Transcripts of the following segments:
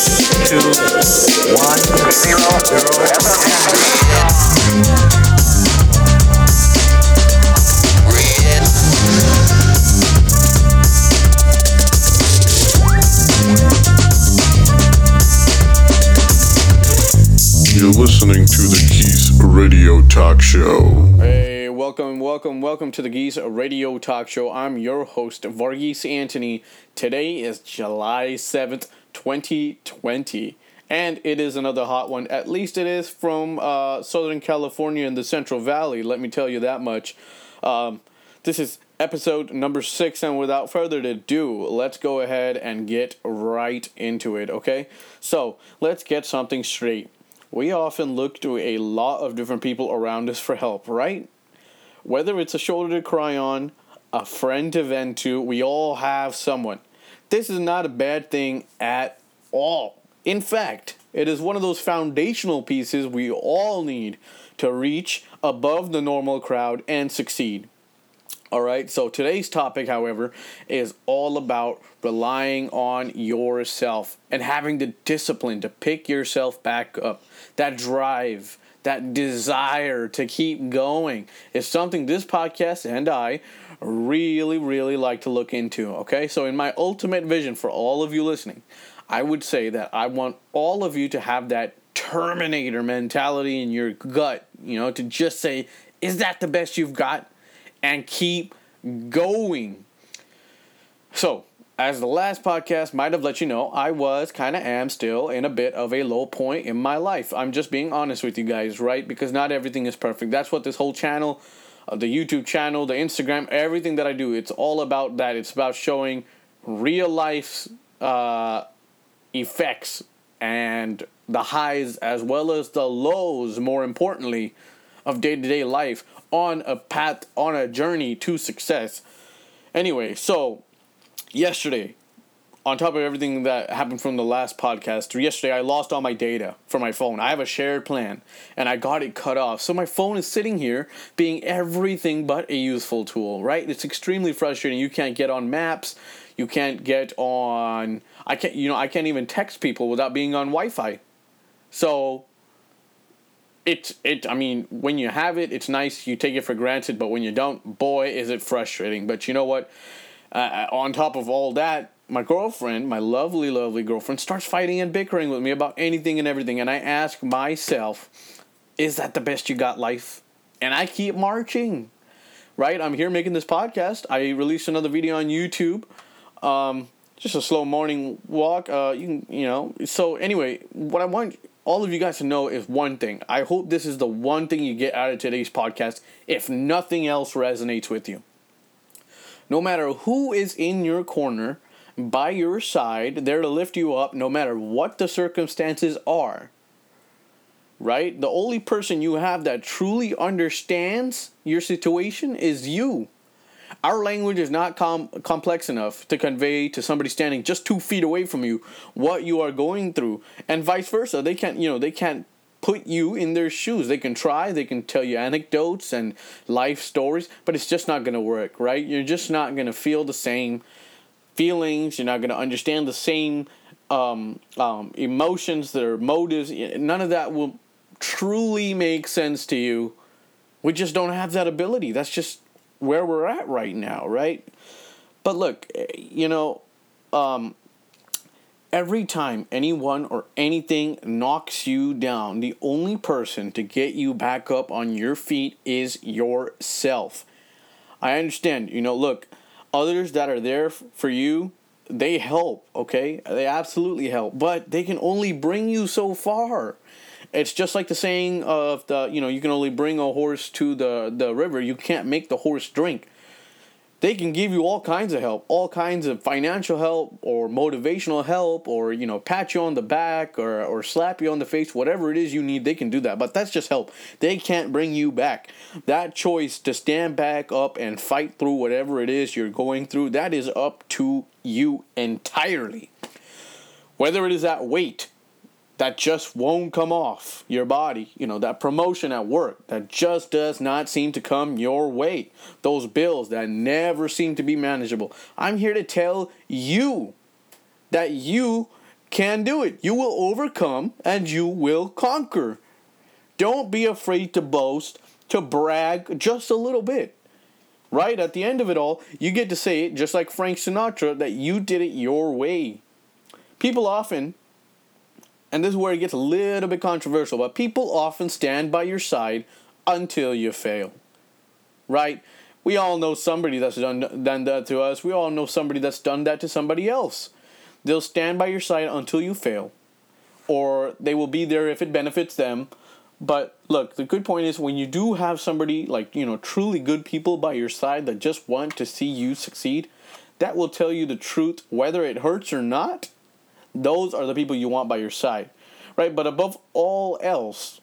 two, one, zero, zero. You're listening to the Ghese Radio Talk Show. Hey, welcome, welcome, welcome to the Ghese Radio Talk Show. I'm your host, Varghese Antony. Today is July 7th, 2020. And it is another hot one. At least it is from uh, Southern California and the Central Valley. Let me tell you that much. Um, this is episode number six, and without further ado, let's go ahead and get right into it, okay? So, let's get something straight. We often look to a lot of different people around us for help, right? Whether it's a shoulder to cry on, a friend to vent to, we all have someone. This is not a bad thing at all. In fact, it is one of those foundational pieces we all need to reach above the normal crowd and succeed. All right, so today's topic, however, is all about relying on yourself and having the discipline to pick yourself back up. That drive, that desire to keep going is something this podcast and I really, really like to look into. Okay, so in my ultimate vision for all of you listening, I would say that I want all of you to have that Terminator mentality in your gut, you know, to just say, is that the best you've got? and keep going. So, as the last podcast might have let you know, I was kind of am still in a bit of a low point in my life. I'm just being honest with you guys, right? Because not everything is perfect. That's what this whole channel, the YouTube channel, the Instagram, everything that I do, it's all about that. It's about showing real life uh, effects and the highs as well as the lows, more importantly, of day to day life on a path, on a journey to success. Anyway, so yesterday, on top of everything that happened from the last podcast, yesterday I lost all my data from my phone. I have a shared plan and I got it cut off. So my phone is sitting here being everything but a useful tool, right? It's extremely frustrating. You can't get on maps, you can't get on I can't you know, I can't even text people without being on Wi-Fi. So it's it i mean when you have it it's nice you take it for granted but when you don't boy is it frustrating but you know what uh, on top of all that my girlfriend my lovely lovely girlfriend starts fighting and bickering with me about anything and everything and i ask myself is that the best you got life? And i keep marching right? I'm here making this podcast. I released another video on youtube. Um, just a slow morning walk uh, you you know. So anyway what i want all of you guys to know is one thing. I hope this is the one thing you get out of today's podcast, if nothing else resonates with you. No matter who is in your corner, by your side, there to lift you up, no matter what the circumstances are. Right? The only person you have that truly understands your situation is you. Our language is not com- complex enough to convey to somebody standing just two feet away from you what you are going through, and vice versa. They can't, you know, they can't put you in their shoes. They can try, they can tell you anecdotes and life stories, but it's just not going to work, right? You're just not going to feel the same feelings. You're not going to understand the same um, um, emotions, their motives. None of that will truly make sense to you. We just don't have that ability. That's just where we're at right now, right? But look, you know, um, every time anyone or anything knocks you down, the only person to get you back up on your feet is yourself. I understand, you know, look, others that are there for you, they help, okay? They absolutely help, but they can only bring you so far. It's just like the saying of the you know you can only bring a horse to the the river. You can't make the horse drink. They can give you all kinds of help, all kinds of financial help or motivational help or you know pat you on the back or or slap you on the face, whatever it is you need, they can do that. But that's just help. They can't bring you back. That choice to stand back up and fight through whatever it is you're going through, that is up to you entirely. Whether it is that weight that just won't come off your body. You know, that promotion at work that just does not seem to come your way. Those bills that never seem to be manageable. I'm here to tell you that you can do it. You will overcome and you will conquer. Don't be afraid to boast, to brag just a little bit. Right? At the end of it all, you get to say it just like Frank Sinatra that you did it your way. People often, and this is where it gets a little bit controversial, but people often stand by your side until you fail. Right? We all know somebody that's done, done that to us. We all know somebody that's done that to somebody else. They'll stand by your side until you fail, or they will be there if it benefits them. But look, the good point is when you do have somebody like, you know, truly good people by your side that just want to see you succeed, that will tell you the truth whether it hurts or not. Those are the people you want by your side, right? But above all else,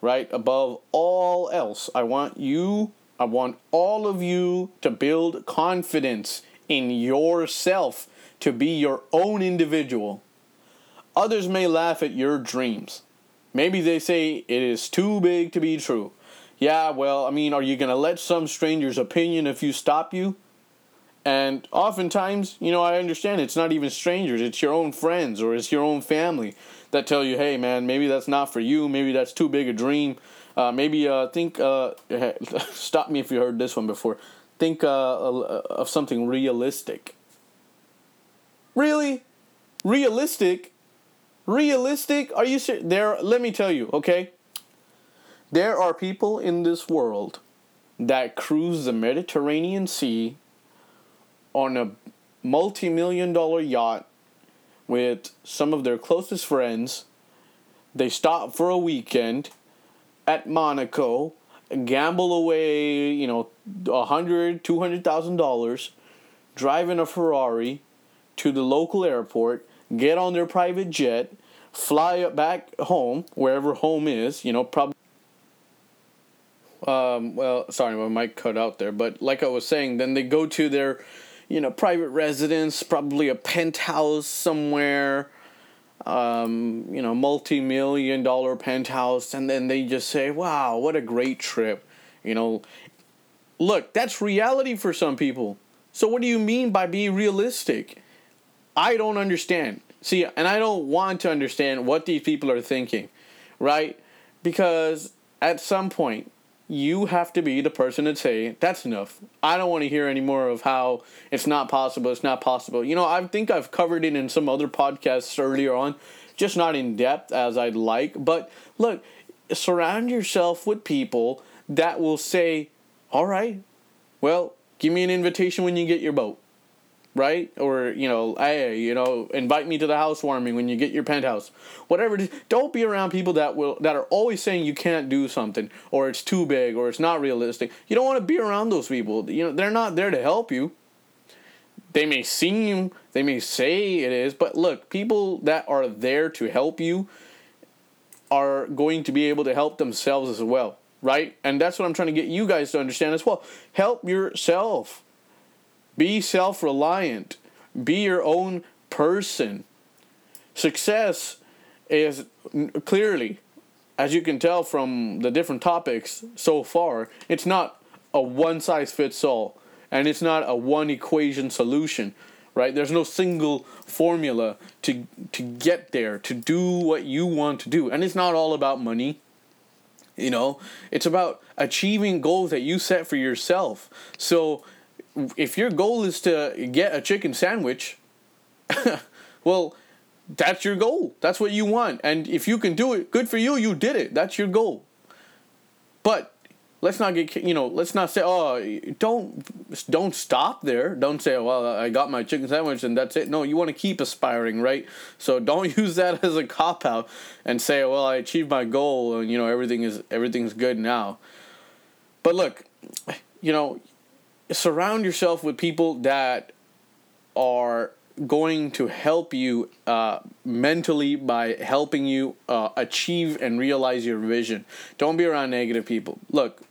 right? Above all else, I want you, I want all of you to build confidence in yourself to be your own individual. Others may laugh at your dreams. Maybe they say it is too big to be true. Yeah, well, I mean, are you going to let some stranger's opinion if you stop you? And oftentimes, you know, I understand it's not even strangers, it's your own friends or it's your own family that tell you, hey, man, maybe that's not for you, maybe that's too big a dream. Uh, maybe uh, think, uh, stop me if you heard this one before. Think uh, of something realistic. Really? Realistic? Realistic? Are you serious? There, let me tell you, okay? There are people in this world that cruise the Mediterranean Sea on a multi million dollar yacht with some of their closest friends. They stop for a weekend at Monaco, gamble away, you know, a hundred, two hundred thousand dollars, drive in a Ferrari to the local airport, get on their private jet, fly back home, wherever home is, you know, probably. Um, well, sorry, my mic cut out there, but like I was saying, then they go to their, you know, private residence, probably a penthouse somewhere, um, you know, multi million dollar penthouse, and then they just say, wow, what a great trip. You know, look, that's reality for some people. So, what do you mean by being realistic? I don't understand. See, and I don't want to understand what these people are thinking, right? Because at some point, you have to be the person to say, that's enough. I don't want to hear any more of how it's not possible, it's not possible. You know, I think I've covered it in some other podcasts earlier on, just not in depth as I'd like. But look, surround yourself with people that will say, all right, well, give me an invitation when you get your boat right? Or you know, hey, you know, invite me to the housewarming when you get your penthouse. Whatever it is, don't be around people that will that are always saying you can't do something or it's too big or it's not realistic. You don't want to be around those people. You know, they're not there to help you. They may seem, they may say it is, but look, people that are there to help you are going to be able to help themselves as well, right? And that's what I'm trying to get you guys to understand as well. Help yourself be self reliant. Be your own person. Success is clearly, as you can tell from the different topics so far, it's not a one size fits all. And it's not a one equation solution, right? There's no single formula to, to get there, to do what you want to do. And it's not all about money. You know, it's about achieving goals that you set for yourself. So if your goal is to get a chicken sandwich, well, that's your goal. That's what you want. And if you can do it, good for you. You did it. That's your goal. But let's not get you know. Let's not say oh don't don't stop there. Don't say well I got my chicken sandwich and that's it. No, you want to keep aspiring, right? So don't use that as a cop out and say well I achieved my goal and you know everything is everything's good now. But look, you know surround yourself with people that are going to help you uh, mentally by helping you uh, achieve and realize your vision. Don't be around negative people. Look,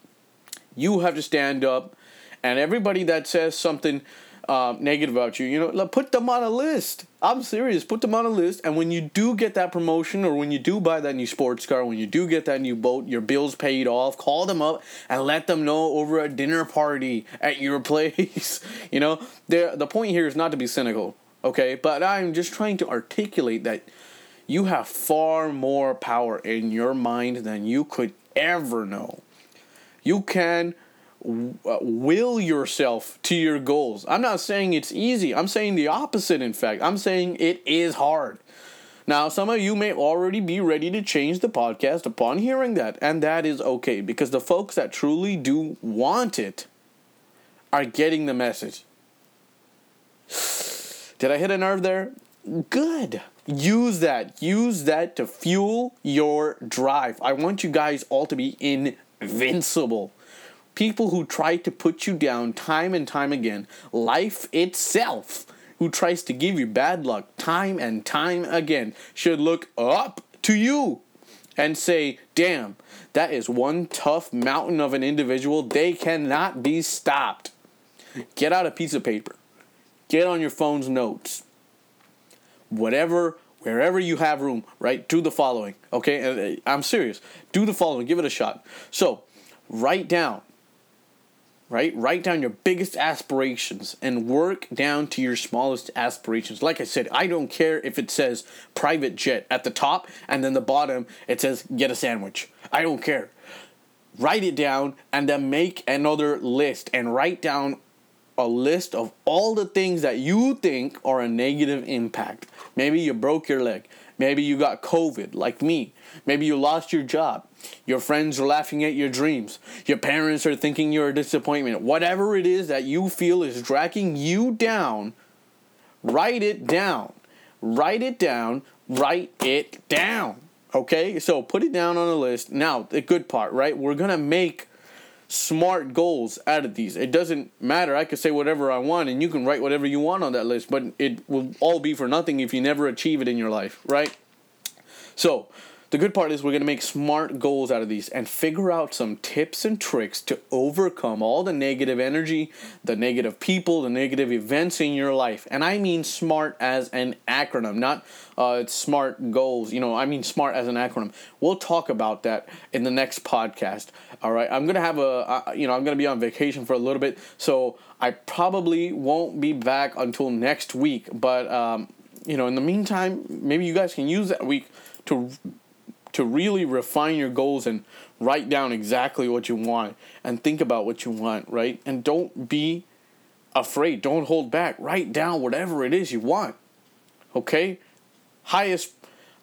you have to stand up, and everybody that says something uh, negative about you, you know, put them on a list. I'm serious. Put them on a list, and when you do get that promotion, or when you do buy that new sports car, when you do get that new boat, your bills paid off, call them up and let them know over a dinner party at your place. you know, the the point here is not to be cynical. Okay, but I'm just trying to articulate that you have far more power in your mind than you could ever know. You can Uh, will yourself to your goals. I'm not saying it's easy. I'm saying the opposite, in fact. I'm saying it is hard. Now, some of you may already be ready to change the podcast upon hearing that, and that is okay because the folks that truly do want it are getting the message. Did I hit a nerve there? Good. Use that. Use that to fuel your drive. I want you guys all to be invincible. People who try to put you down time and time again, life itself who tries to give you bad luck time and time again should look up to you and say, damn, that is one tough mountain of an individual. They cannot be stopped. Get out a piece of paper, get on your phone's notes, whatever, wherever you have room, right? Do the following, okay? Uh, I'm serious. Do the following, give it a shot. So, write down right? Write down your biggest aspirations and work down to your smallest aspirations. Like I said, I don't care if it says private jet at the top and then the bottom it says get a sandwich. I don't care. Write it down and then make another list and write down a list of all the things that you think are a negative impact. Maybe you broke your leg. Maybe you got COVID, like me. Maybe you lost your job. Your friends are laughing at your dreams. Your parents are thinking you're a disappointment. Whatever it is that you feel is dragging you down, write it down. Write it down. Write it down. Okay? So put it down on a list. Now, the good part, right? We're going to make smart goals out of these. It doesn't matter. I could say whatever I want and you can write whatever you want on that list, but it will all be for nothing if you never achieve it in your life, right? So, the good part is we're going to make smart goals out of these and figure out some tips and tricks to overcome all the negative energy, the negative people, the negative events in your life. And I mean smart as an acronym, not uh, smart goals. You know, I mean smart as an acronym. We'll talk about that in the next podcast. All right. I'm going to have a, uh, you know, I'm going to be on vacation for a little bit. So I probably won't be back until next week. But, um, you know, in the meantime, maybe you guys can use that week to to really refine your goals and write down exactly what you want and think about what you want, right? And don't be afraid. Don't hold back. Write down whatever it is you want. Okay? Highest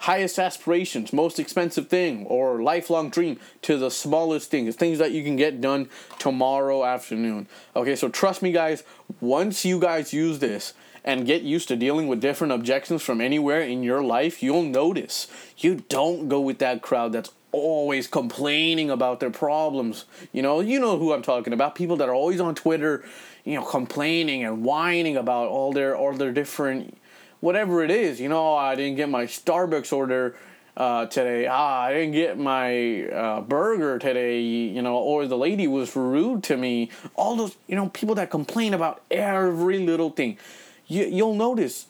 highest aspirations, most expensive thing or lifelong dream to the smallest things, things that you can get done tomorrow afternoon. Okay, so trust me guys, once you guys use this, and get used to dealing with different objections from anywhere in your life, you'll notice you don't go with that crowd that's always complaining about their problems. You know, you know who I'm talking about. People that are always on Twitter, you know, complaining and whining about all their all their different whatever it is. You know, I didn't get my Starbucks order uh, today. Ah, I didn't get my uh, burger today. You know, or the lady was rude to me. All those, you know, people that complain about every little thing you, you'll notice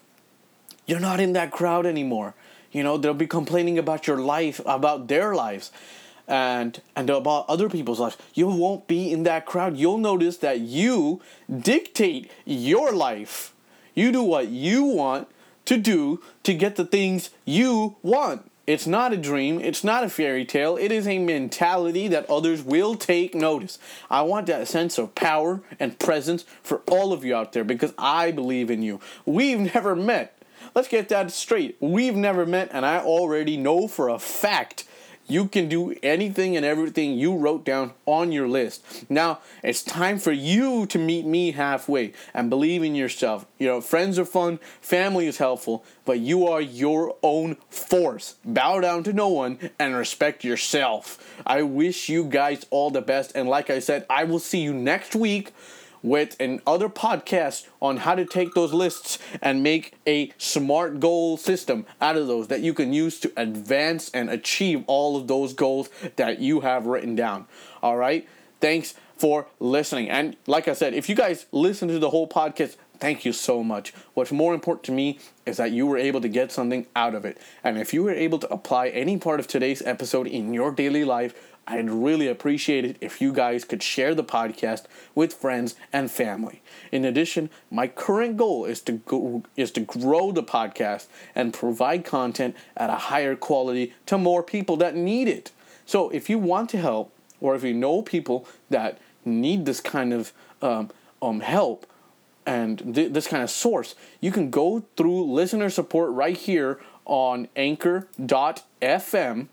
you're not in that crowd anymore. You know, they'll be complaining about your life, about their lives, and and about other people's lives. You won't be in that crowd. You'll notice that you dictate your life. You do what you want to do to get the things you want. It's not a dream, it's not a fairy tale, it is a mentality that others will take notice. I want that sense of power and presence for all of you out there because I believe in you. We've never met. Let's get that straight. We've never met, and I already know for a fact you can do anything and everything you wrote down on your list. Now, it's time for you to meet me halfway and believe in yourself. You know, friends are fun, family is helpful, but you are your own force. Bow down to no one and respect yourself. I wish you guys all the best. And like I said, I will see you next week with another podcast on how to take those lists and make a smart goal system out of those that you can use to advance and achieve all of those goals that you have written down. All right? Thanks for listening. And like I said, if you guys listen to the whole podcast, thank you so much. What's more important to me is that you were able to get something out of it. And if you were able to apply any part of today's episode in your daily life, I'd really appreciate it if you guys could share the podcast with friends and family. In addition, my current goal is to go, is to grow the podcast and provide content at a higher quality to more people that need it. So if you want to help, or if you know people that need this kind of um, um, help and th- this kind of source, you can go through listener support right here on anchor.fm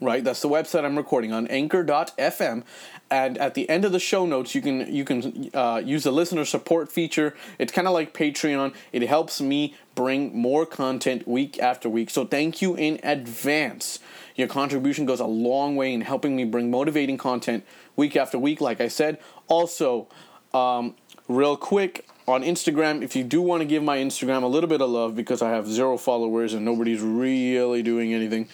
right that's the website i'm recording on anchor.fm and at the end of the show notes you can you can uh, use the listener support feature. It's kind of like patreon. It helps me bring more content week after week. So thank you in advance. Your contribution goes a long way in helping me bring motivating content week after week like i said. Also um, real quick on Instagram, if you do want to give my Instagram a little bit of love because I have zero followers and nobody's really doing anything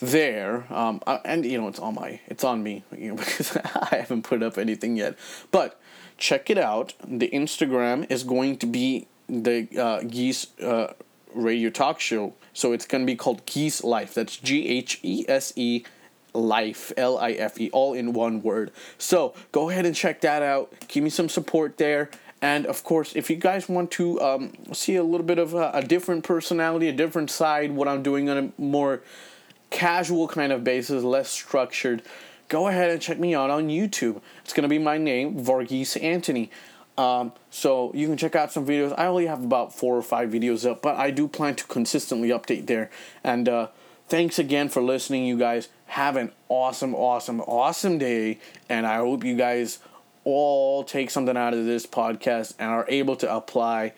there, um, uh, and you know it's on my it's on me you know, because I haven't put up anything yet. But check it out. The Instagram is going to be the uh, Ghese uh, Radio Talk Show, so it's going to be called Ghese Life. That's G H E S E life l-i-f-e all in one word so go ahead and check that out give me some support there and of course if you guys want to um, see a little bit of a, a, different personality a different side what i'm doing on a more casual kind of basis less structured go ahead and check me out on youtube. It's going to be my name varghese antony. Um, so you can check out some videos. I only have about four or five videos up but i do plan to consistently update there. And uh, thanks again for listening, you guys. Have an awesome, awesome, awesome day. And I hope you guys all take something out of this podcast and are able to apply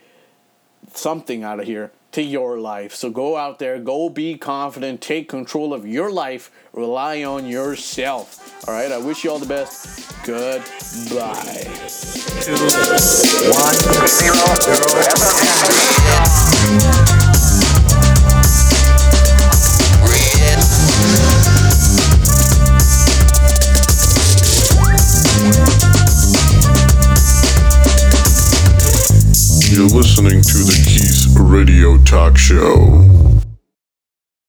something out of here to your life. So go out there, go be confident, take control of your life, rely on yourself. All right, I wish you all the best. Goodbye. Two, one, zero, zero. You're listening to the Ghese Radio Talk Show.